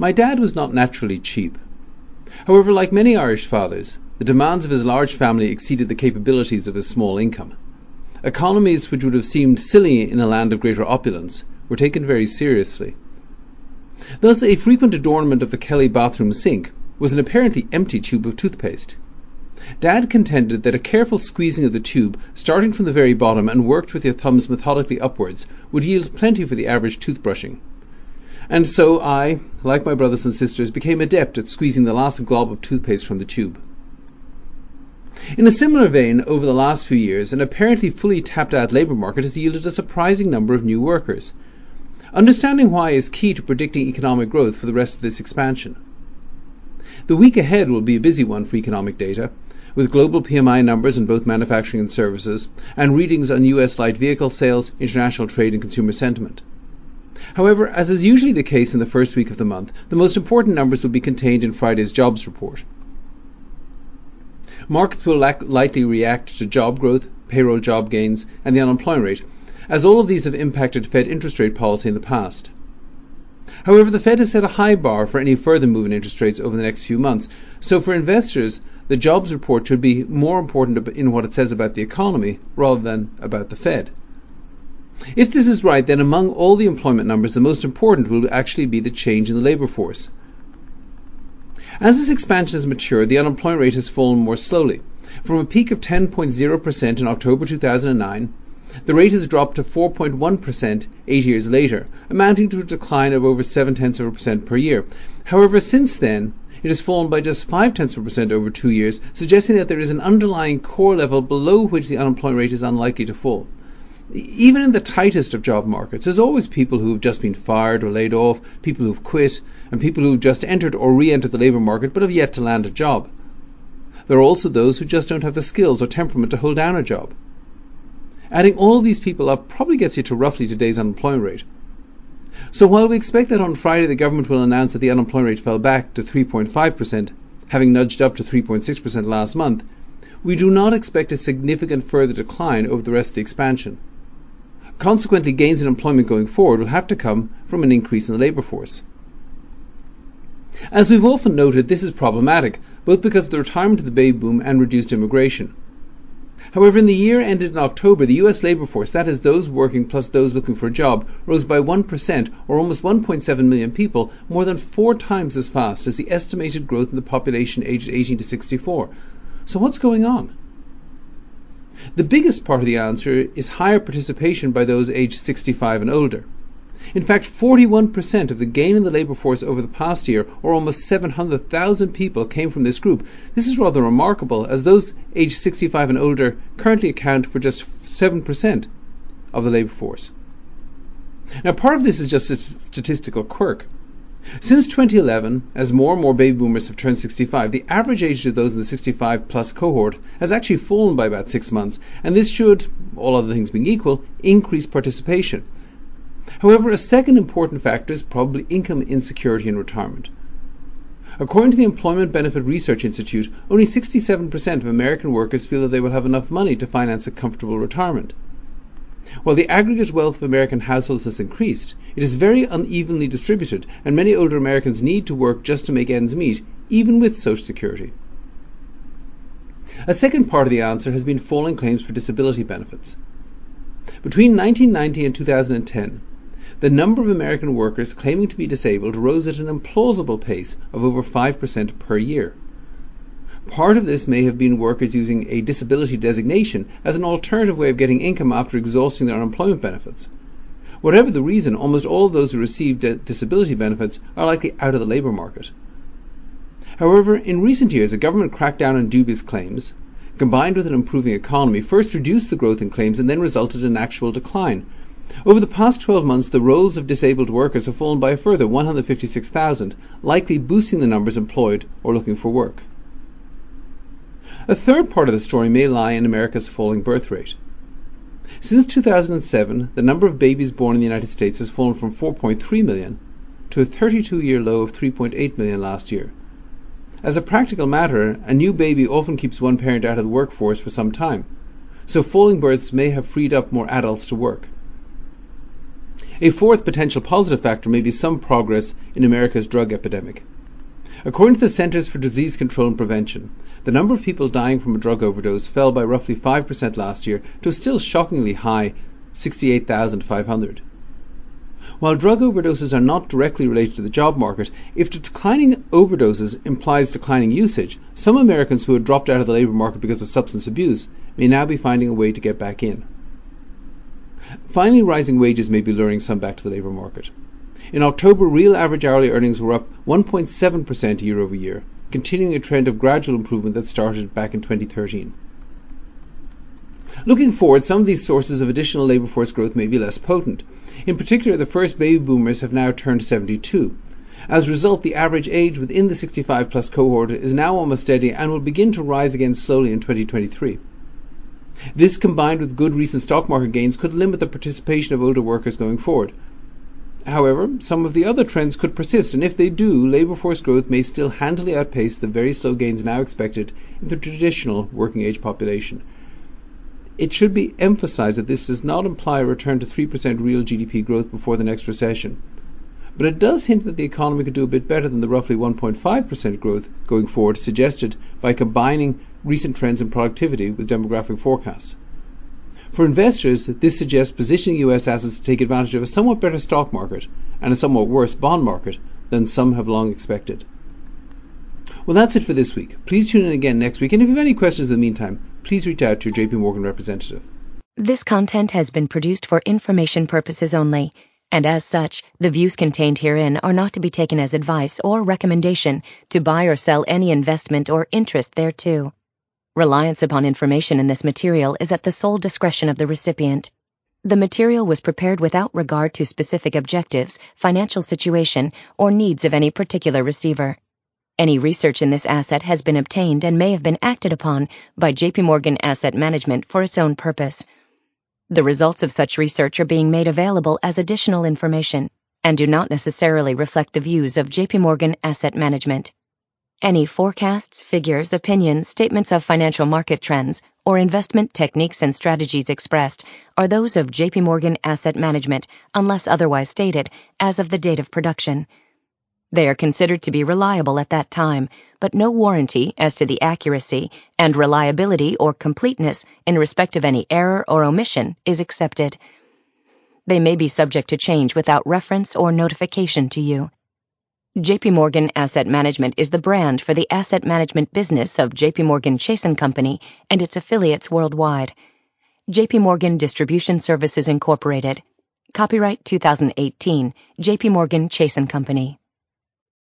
My dad was not naturally cheap. However, like many Irish fathers, the demands of his large family exceeded the capabilities of his small income. Economies which would have seemed silly in a land of greater opulence were taken very seriously. Thus, a frequent adornment of the Kelly bathroom sink was an apparently empty tube of toothpaste. Dad contended that a careful squeezing of the tube, starting from the very bottom and worked with your thumbs methodically upwards, would yield plenty for the average toothbrushing. And so I, like my brothers and sisters, became adept at squeezing the last glob of toothpaste from the tube. In a similar vein, over the last few years, an apparently fully tapped out labour market has yielded a surprising number of new workers. Understanding why is key to predicting economic growth for the rest of this expansion. The week ahead will be a busy one for economic data, with global PMI numbers in both manufacturing and services, and readings on US light vehicle sales, international trade, and consumer sentiment. However, as is usually the case in the first week of the month, the most important numbers will be contained in Friday's jobs report. Markets will likely react to job growth, payroll job gains, and the unemployment rate, as all of these have impacted Fed interest rate policy in the past. However, the Fed has set a high bar for any further move in interest rates over the next few months, so for investors, the jobs report should be more important in what it says about the economy rather than about the Fed. If this is right, then among all the employment numbers, the most important will actually be the change in the labour force. As this expansion has matured, the unemployment rate has fallen more slowly. From a peak of 10.0% in October 2009, the rate has dropped to 4.1% eight years later, amounting to a decline of over 7 tenths of a percent per year. However, since then, it has fallen by just 5 tenths of a percent over two years, suggesting that there is an underlying core level below which the unemployment rate is unlikely to fall. Even in the tightest of job markets, there's always people who have just been fired or laid off, people who've quit, and people who've just entered or re-entered the labour market but have yet to land a job. There are also those who just don't have the skills or temperament to hold down a job. Adding all these people up probably gets you to roughly today's unemployment rate. So while we expect that on Friday the government will announce that the unemployment rate fell back to 3.5%, having nudged up to 3.6% last month, we do not expect a significant further decline over the rest of the expansion. Consequently, gains in employment going forward will have to come from an increase in the labour force. As we've often noted, this is problematic, both because of the retirement of the baby boom and reduced immigration. However, in the year ended in October, the US labour force, that is those working plus those looking for a job, rose by 1% or almost 1.7 million people, more than four times as fast as the estimated growth in the population aged 18 to 64. So what's going on? The biggest part of the answer is higher participation by those aged 65 and older. In fact, 41% of the gain in the labour force over the past year, or almost 700,000 people, came from this group. This is rather remarkable, as those aged 65 and older currently account for just 7% of the labour force. Now, part of this is just a statistical quirk. Since 2011, as more and more baby boomers have turned 65, the average age of those in the 65 plus cohort has actually fallen by about six months, and this should, all other things being equal, increase participation. However, a second important factor is probably income insecurity in retirement. According to the Employment Benefit Research Institute, only 67% of American workers feel that they will have enough money to finance a comfortable retirement. While the aggregate wealth of American households has increased, it is very unevenly distributed, and many older Americans need to work just to make ends meet, even with Social Security. A second part of the answer has been falling claims for disability benefits. Between 1990 and 2010, the number of American workers claiming to be disabled rose at an implausible pace of over 5% per year. Part of this may have been workers using a disability designation as an alternative way of getting income after exhausting their unemployment benefits. Whatever the reason, almost all of those who receive disability benefits are likely out of the labour market. However, in recent years, a government crackdown on dubious claims, combined with an improving economy, first reduced the growth in claims and then resulted in actual decline. Over the past 12 months, the rolls of disabled workers have fallen by a further 156,000, likely boosting the numbers employed or looking for work. A third part of the story may lie in America's falling birth rate. Since 2007, the number of babies born in the United States has fallen from 4.3 million to a 32 year low of 3.8 million last year. As a practical matter, a new baby often keeps one parent out of the workforce for some time, so falling births may have freed up more adults to work. A fourth potential positive factor may be some progress in America's drug epidemic. According to the Centers for Disease Control and Prevention, the number of people dying from a drug overdose fell by roughly 5% last year to a still shockingly high 68,500. While drug overdoses are not directly related to the job market, if declining overdoses implies declining usage, some Americans who had dropped out of the labour market because of substance abuse may now be finding a way to get back in. Finally, rising wages may be luring some back to the labour market. In October, real average hourly earnings were up 1.7% year over year, continuing a trend of gradual improvement that started back in 2013. Looking forward, some of these sources of additional labour force growth may be less potent. In particular, the first baby boomers have now turned 72. As a result, the average age within the 65 plus cohort is now almost steady and will begin to rise again slowly in 2023. This combined with good recent stock market gains could limit the participation of older workers going forward. However, some of the other trends could persist, and if they do, labour force growth may still handily outpace the very slow gains now expected in the traditional working age population. It should be emphasized that this does not imply a return to 3% real GDP growth before the next recession. But it does hint that the economy could do a bit better than the roughly 1.5% growth going forward suggested by combining recent trends in productivity with demographic forecasts. For investors, this suggests positioning US assets to take advantage of a somewhat better stock market and a somewhat worse bond market than some have long expected. Well, that's it for this week. Please tune in again next week, and if you have any questions in the meantime, please reach out to your JP Morgan representative. This content has been produced for information purposes only, and as such, the views contained herein are not to be taken as advice or recommendation to buy or sell any investment or interest thereto. Reliance upon information in this material is at the sole discretion of the recipient. The material was prepared without regard to specific objectives, financial situation, or needs of any particular receiver. Any research in this asset has been obtained and may have been acted upon by JP Morgan Asset Management for its own purpose. The results of such research are being made available as additional information and do not necessarily reflect the views of JP Morgan Asset Management. Any forecasts, figures, opinions, statements of financial market trends, or investment techniques and strategies expressed are those of JP Morgan Asset Management unless otherwise stated as of the date of production. They are considered to be reliable at that time, but no warranty as to the accuracy and reliability or completeness in respect of any error or omission is accepted. They may be subject to change without reference or notification to you. JP Morgan Asset Management is the brand for the asset management business of JP Morgan Chase & Company and its affiliates worldwide. JP Morgan Distribution Services Incorporated. Copyright 2018, JP Morgan Chase & Company.